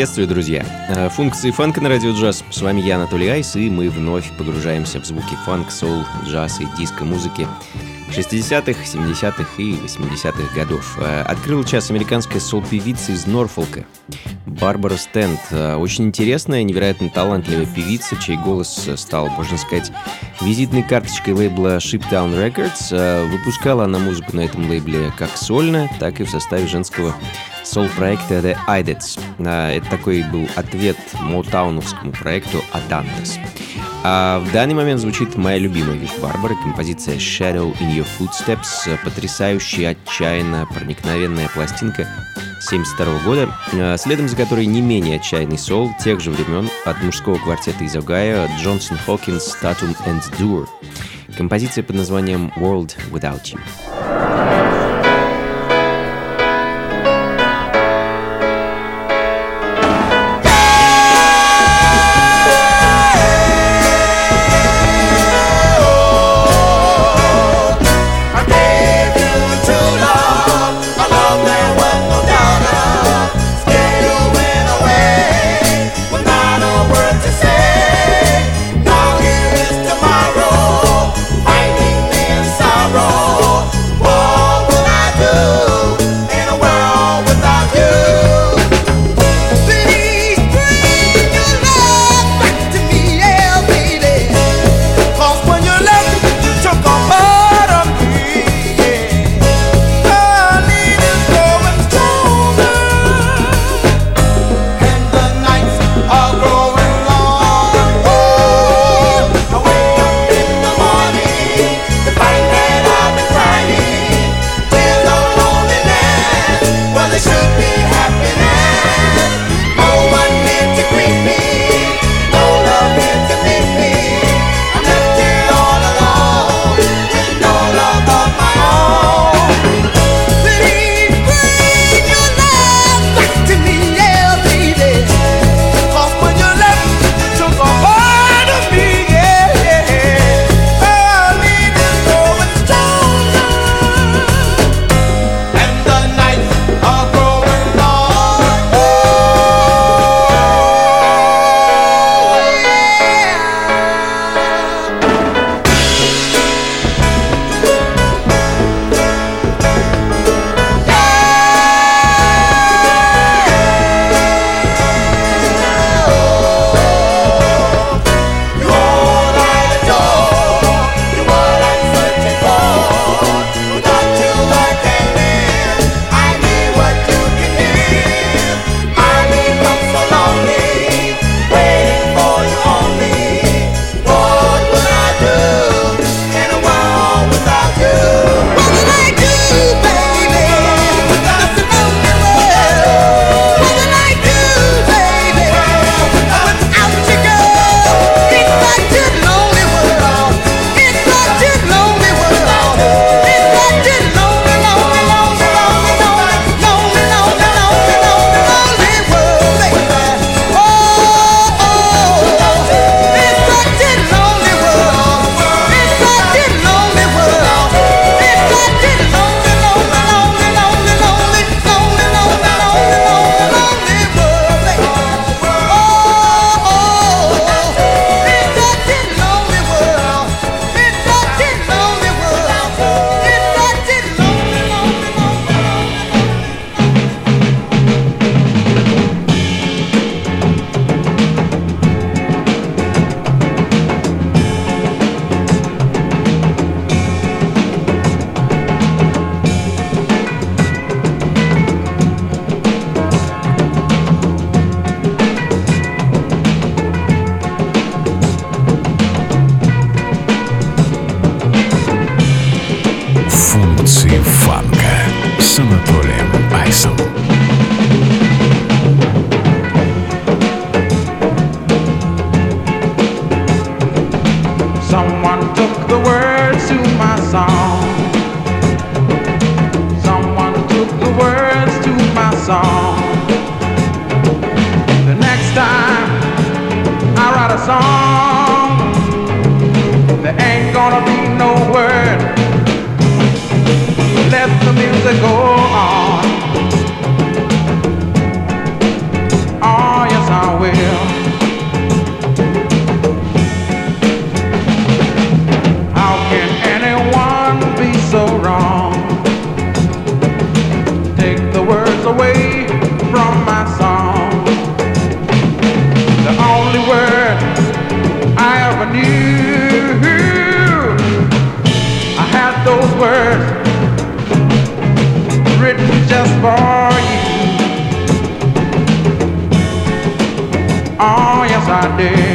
Приветствую, друзья! Э, функции фанка на радио джаз. С вами я, Анатолий Айс, и мы вновь погружаемся в звуки фанк, соул, джаз и диско-музыки 60-х, 70-х и 80-х годов. Э, открыл час американская сол-певица из Норфолка, Барбара Стенд. Э, очень интересная, невероятно талантливая певица, чей голос стал, можно сказать, визитной карточкой лейбла Shiptown Records. Выпускала она музыку на этом лейбле как сольно, так и в составе женского сол-проекта The Idets. Это такой был ответ моутауновскому проекту Adantes. А в данный момент звучит моя любимая вещь Барбары, композиция Shadow in Your Footsteps, потрясающая, отчаянно проникновенная пластинка 1972 года, а, следом за которой не менее отчаянный сол тех же времен от мужского квартета из Огайо Джонсон Хокинс Tatum and Dur. Композиция под названием World Without You. for you. Oh, yes, I did.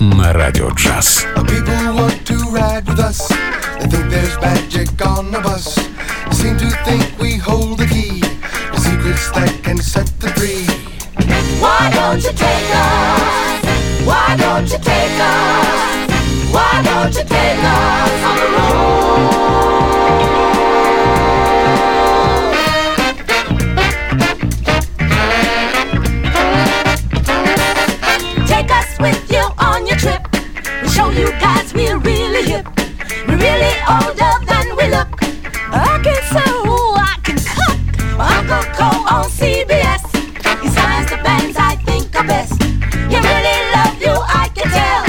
на радио джаз. Seem to think we hold the key, secrets that can set the. Why don't you take? Why don't you take? Why don't you take us on the road? know you guys, we're really hip. We're really older than we look. I can sew, I can cook. Uncle Cole on CBS. He signs the bands I think are best. He really loves you, I can tell.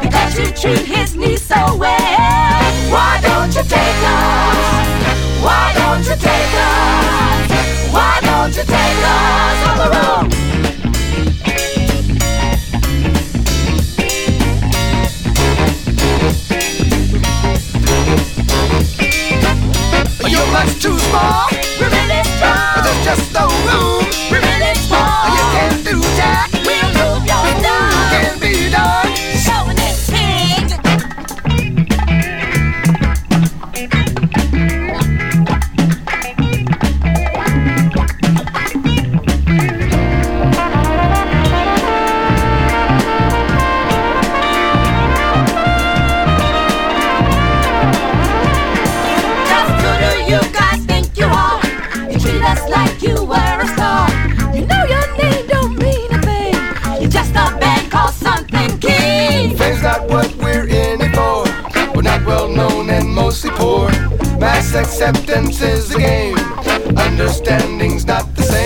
Because you treat his niece so well. Why don't you take us? Why don't you take us? too small. We're really strong. but it's just no acceptance is the game. Understanding's not the same.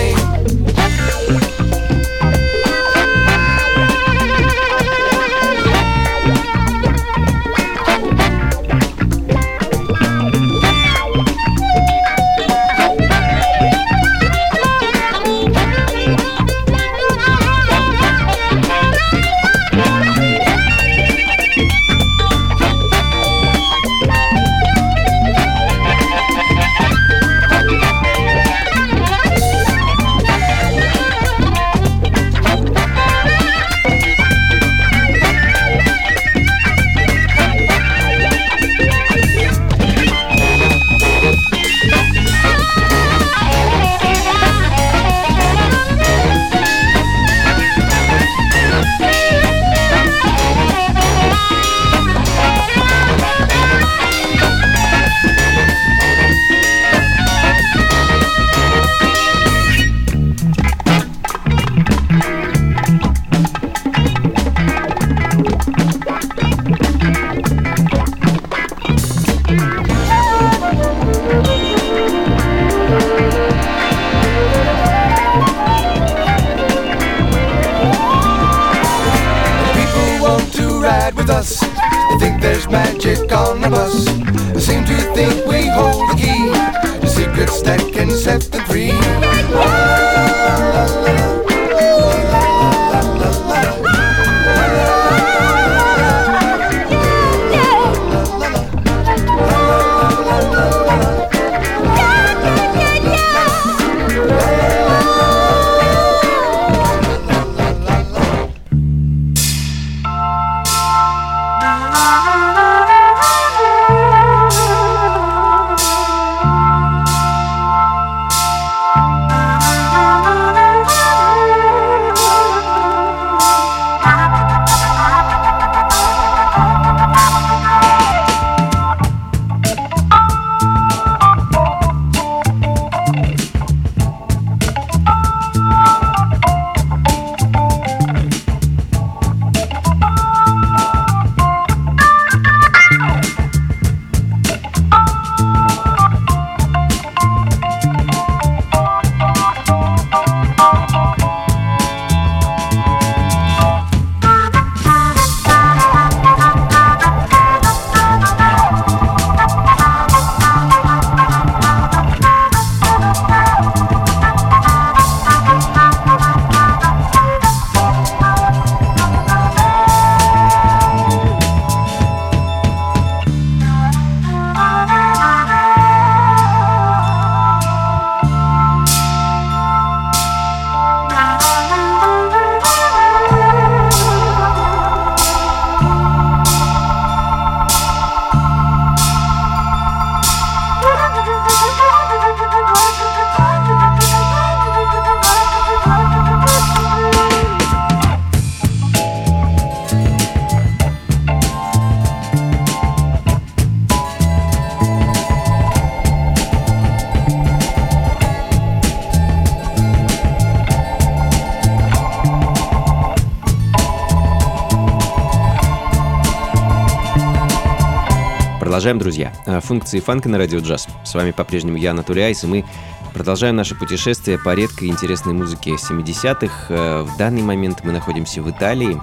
Продолжаем, друзья. Э, Функции фанка на радио джаз. С вами по-прежнему я, Анатолий Айс, и мы продолжаем наше путешествие по редкой интересной музыке 70-х. Э, В данный момент мы находимся в Италии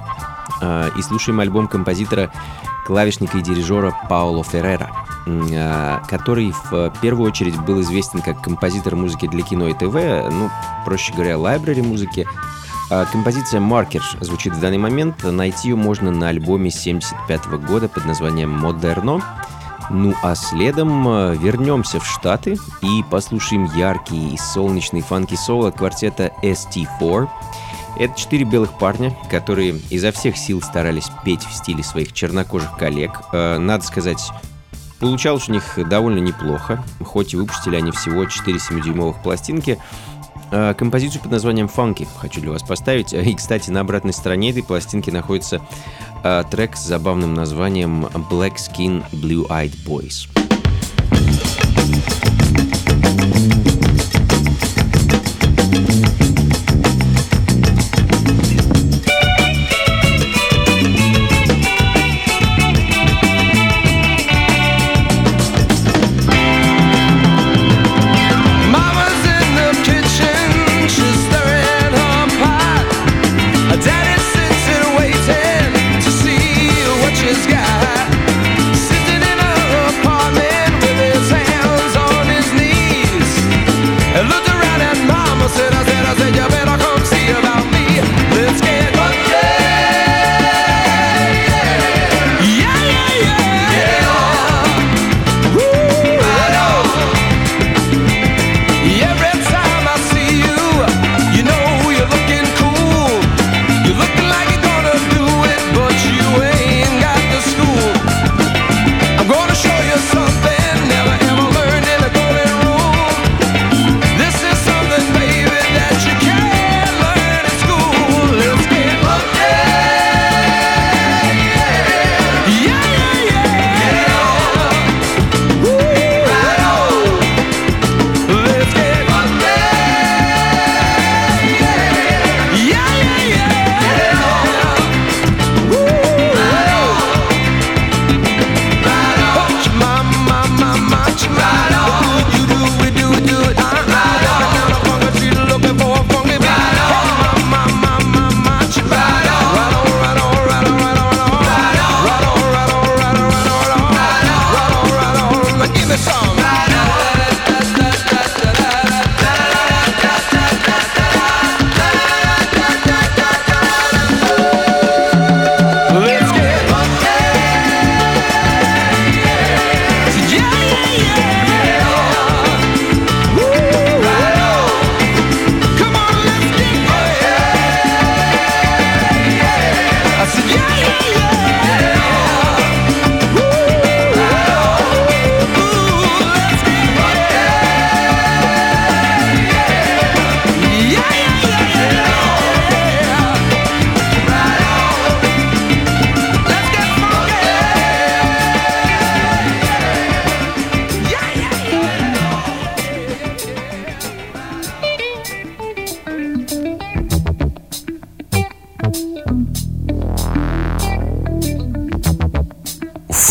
э, и слушаем альбом композитора, клавишника и дирижера Паоло Феррера, который в первую очередь был известен как композитор музыки для кино и ТВ, ну, проще говоря, лайбрери музыки, Композиция «Маркер» звучит в данный момент. Найти ее можно на альбоме 75 года под названием «Модерно». Ну а следом э, вернемся в Штаты и послушаем яркий и солнечный фанки-сол от квартета ST4. Это четыре белых парня, которые изо всех сил старались петь в стиле своих чернокожих коллег. Э, Надо сказать, получалось у них довольно неплохо, хоть и выпустили они всего 4 7-дюймовых пластинки, Композицию под названием «Фанки» хочу для вас поставить. И, кстати, на обратной стороне этой пластинки находится э, трек с забавным названием «Black Skin Blue Eyed Boys».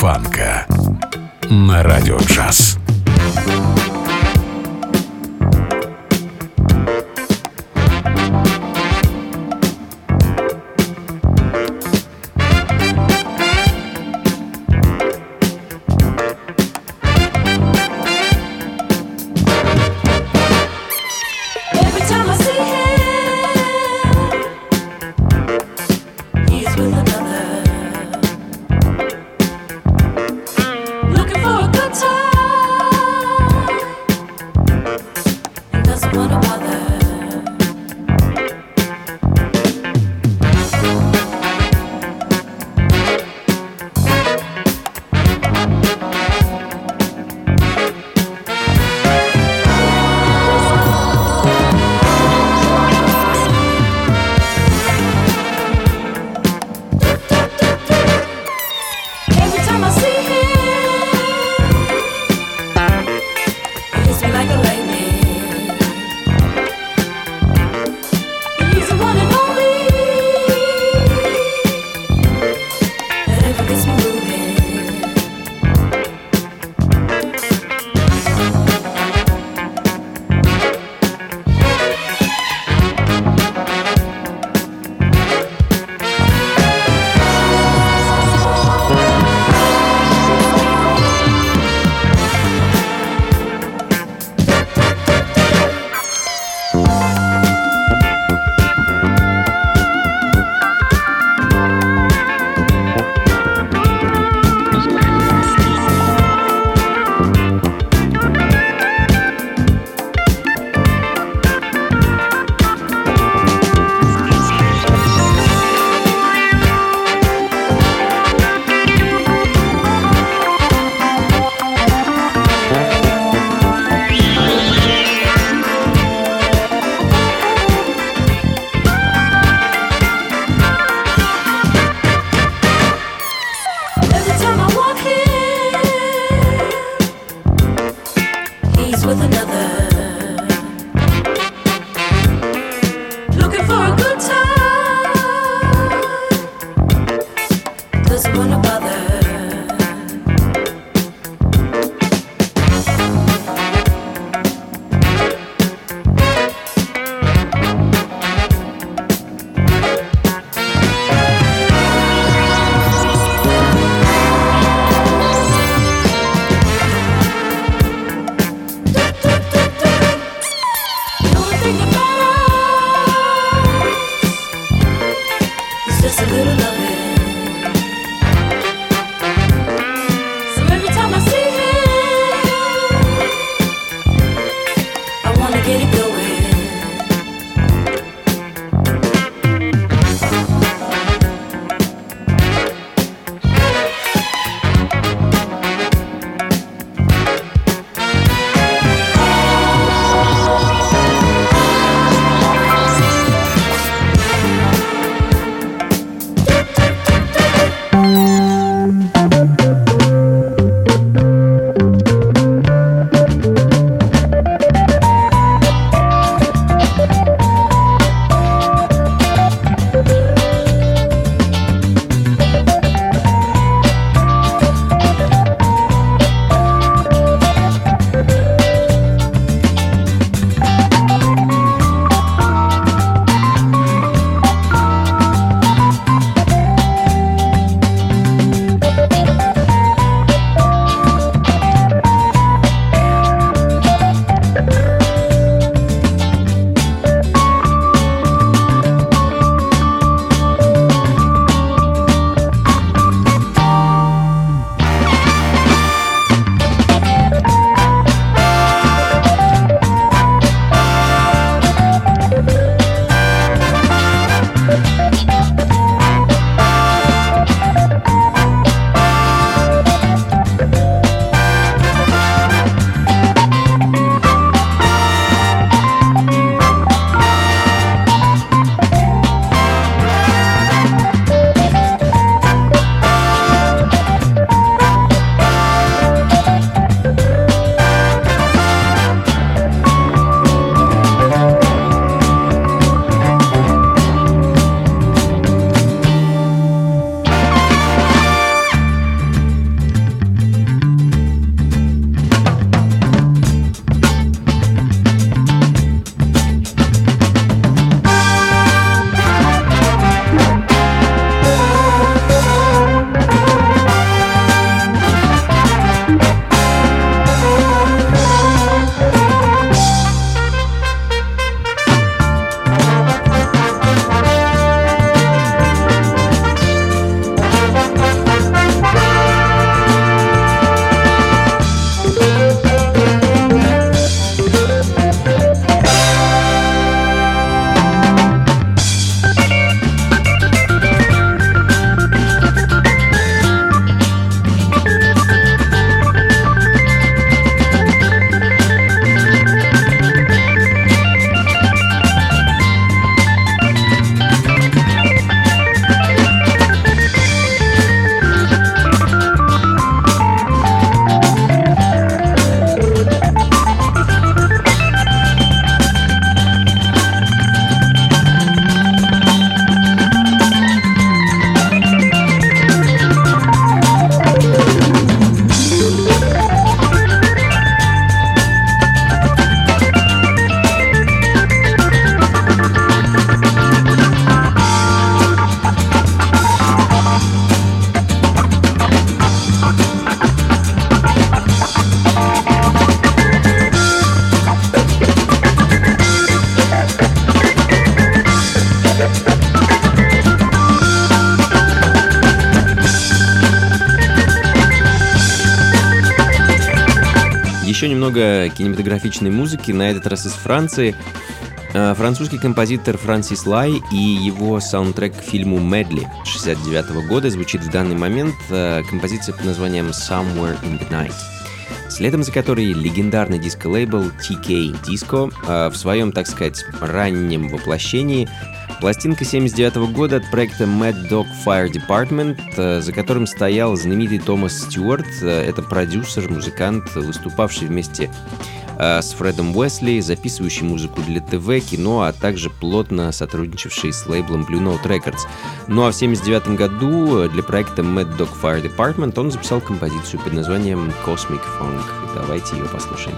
Фанка love it. Еще немного кинематографичной музыки, на этот раз из Франции. Э, французский композитор Франсис Лай и его саундтрек к фильму «Медли» 69 года звучит в данный момент э, композиция под названием «Somewhere in the Night» следом за которой легендарный диско-лейбл TK Disco э, в своем, так сказать, раннем воплощении Пластинка 79 года от проекта Mad Dog Fire Department, за которым стоял знаменитый Томас Стюарт. Это продюсер, музыкант, выступавший вместе Э, с Фредом Уэсли, записывающий музыку для ТВ, кино, а также плотно сотрудничавший с лейблом Blue Note Records. Ну а в 1979 году для проекта Mad Dog Fire Department он записал композицию под названием Cosmic Funk. Давайте ее послушаем.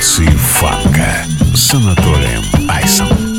Функции фанка с Анатолием Айсом.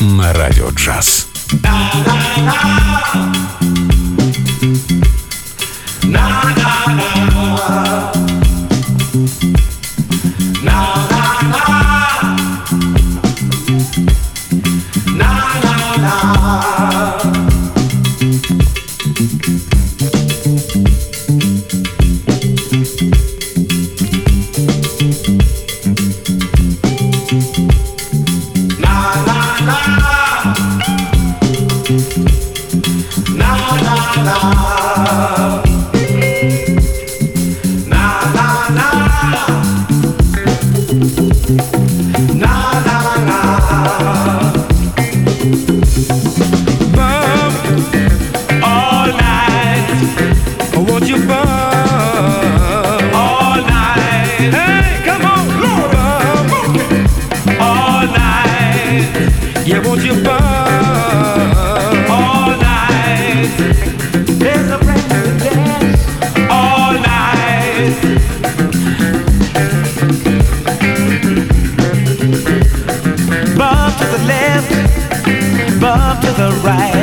На радио джаз. Билли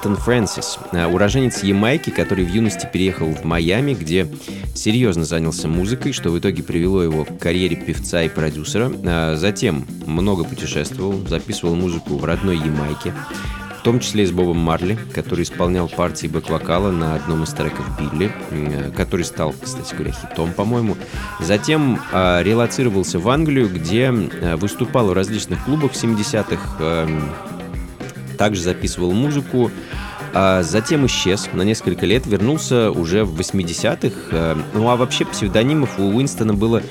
Уинстон Фрэнсис, э, уроженец Ямайки, который в юности переехал в Майами, где серьезно занялся музыкой, что в итоге привело его к карьере певца и продюсера. А затем много путешествовал, записывал музыку в родной Ямайке, в том числе и с Бобом Марли, который исполнял партии бэк-вокала на одном из треков Билли, э, который стал, кстати говоря, хитом, по-моему. Затем э, релацировался в Англию, где э, выступал в различных клубах в 70-х, э, эм, также записывал музыку, а затем исчез на несколько лет, вернулся уже в 80-х. Э, ну а вообще псевдонимов у Уинстона было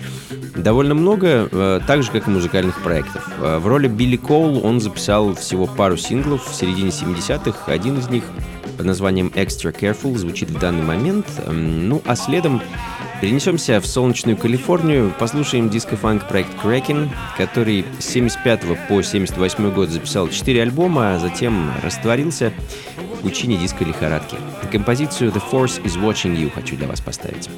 довольно много, э, так же, как и музыкальных проектов. Э, в роли Билли Коул он записал всего пару синглов в середине 70-х. Один из них под названием Extra Careful звучит в данный момент. Эм, ну а следом Перенесемся в солнечную Калифорнию, послушаем диско-фанк проект Kraken, который с 75 по 78 год записал 4 альбома, а затем растворился в пучине диско-лихорадки. Композицию The Force is Watching You хочу для вас поставить.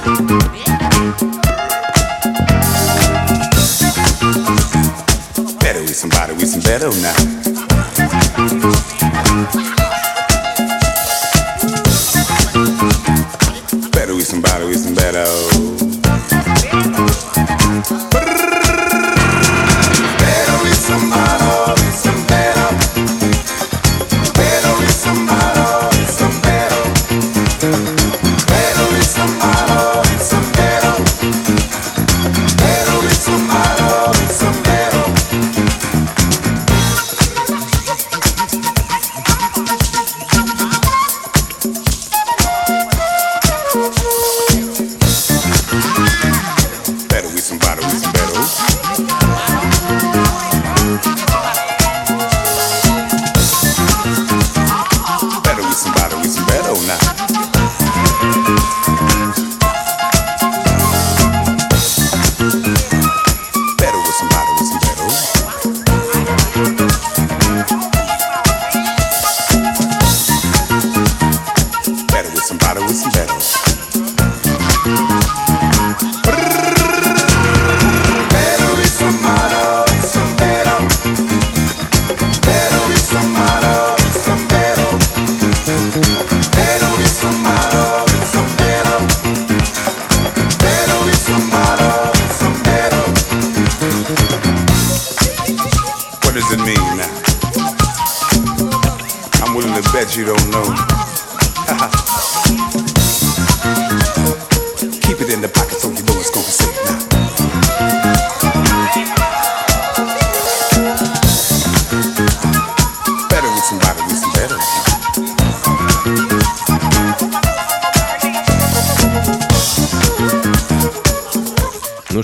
Better with somebody with some better now. Better with somebody with some better.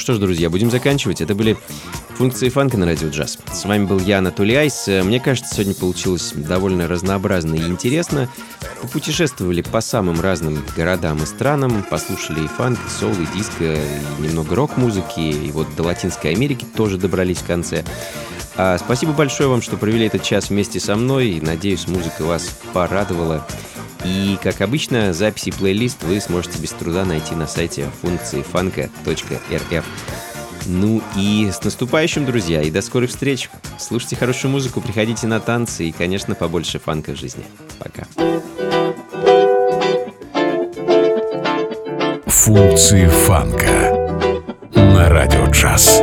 Что ж, друзья, будем заканчивать. Это были функции фанка на радио джаз. С вами был я, Анатолий Айс. Мне кажется, сегодня получилось довольно разнообразно и интересно. Попутешествовали по самым разным городам и странам, послушали и фанк, и сол, и диско, и немного рок-музыки, и вот до Латинской Америки тоже добрались в конце. А спасибо большое вам, что провели этот час вместе со мной, надеюсь, музыка вас порадовала. И, как обычно, записи плейлист вы сможете без труда найти на сайте функции фанка.рф. Ну и с наступающим, друзья, и до скорых встреч. Слушайте хорошую музыку, приходите на танцы и, конечно, побольше фанка в жизни. Пока. Функции фанка на радио джаз.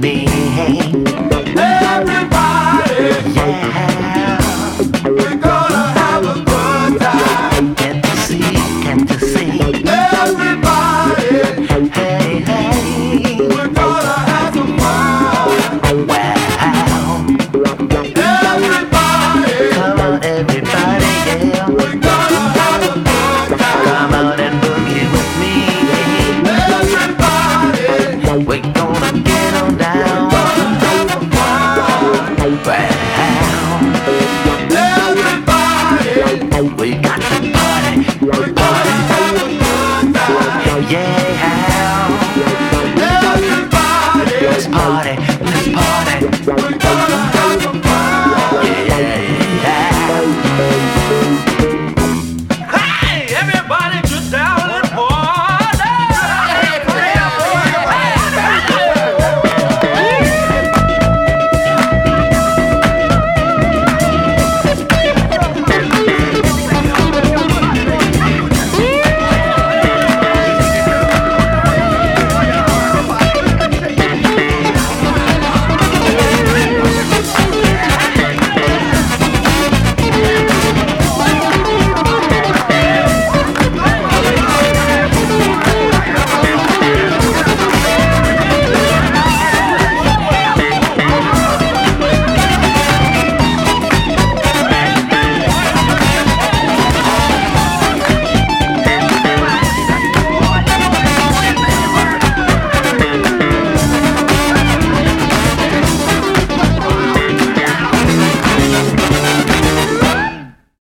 me.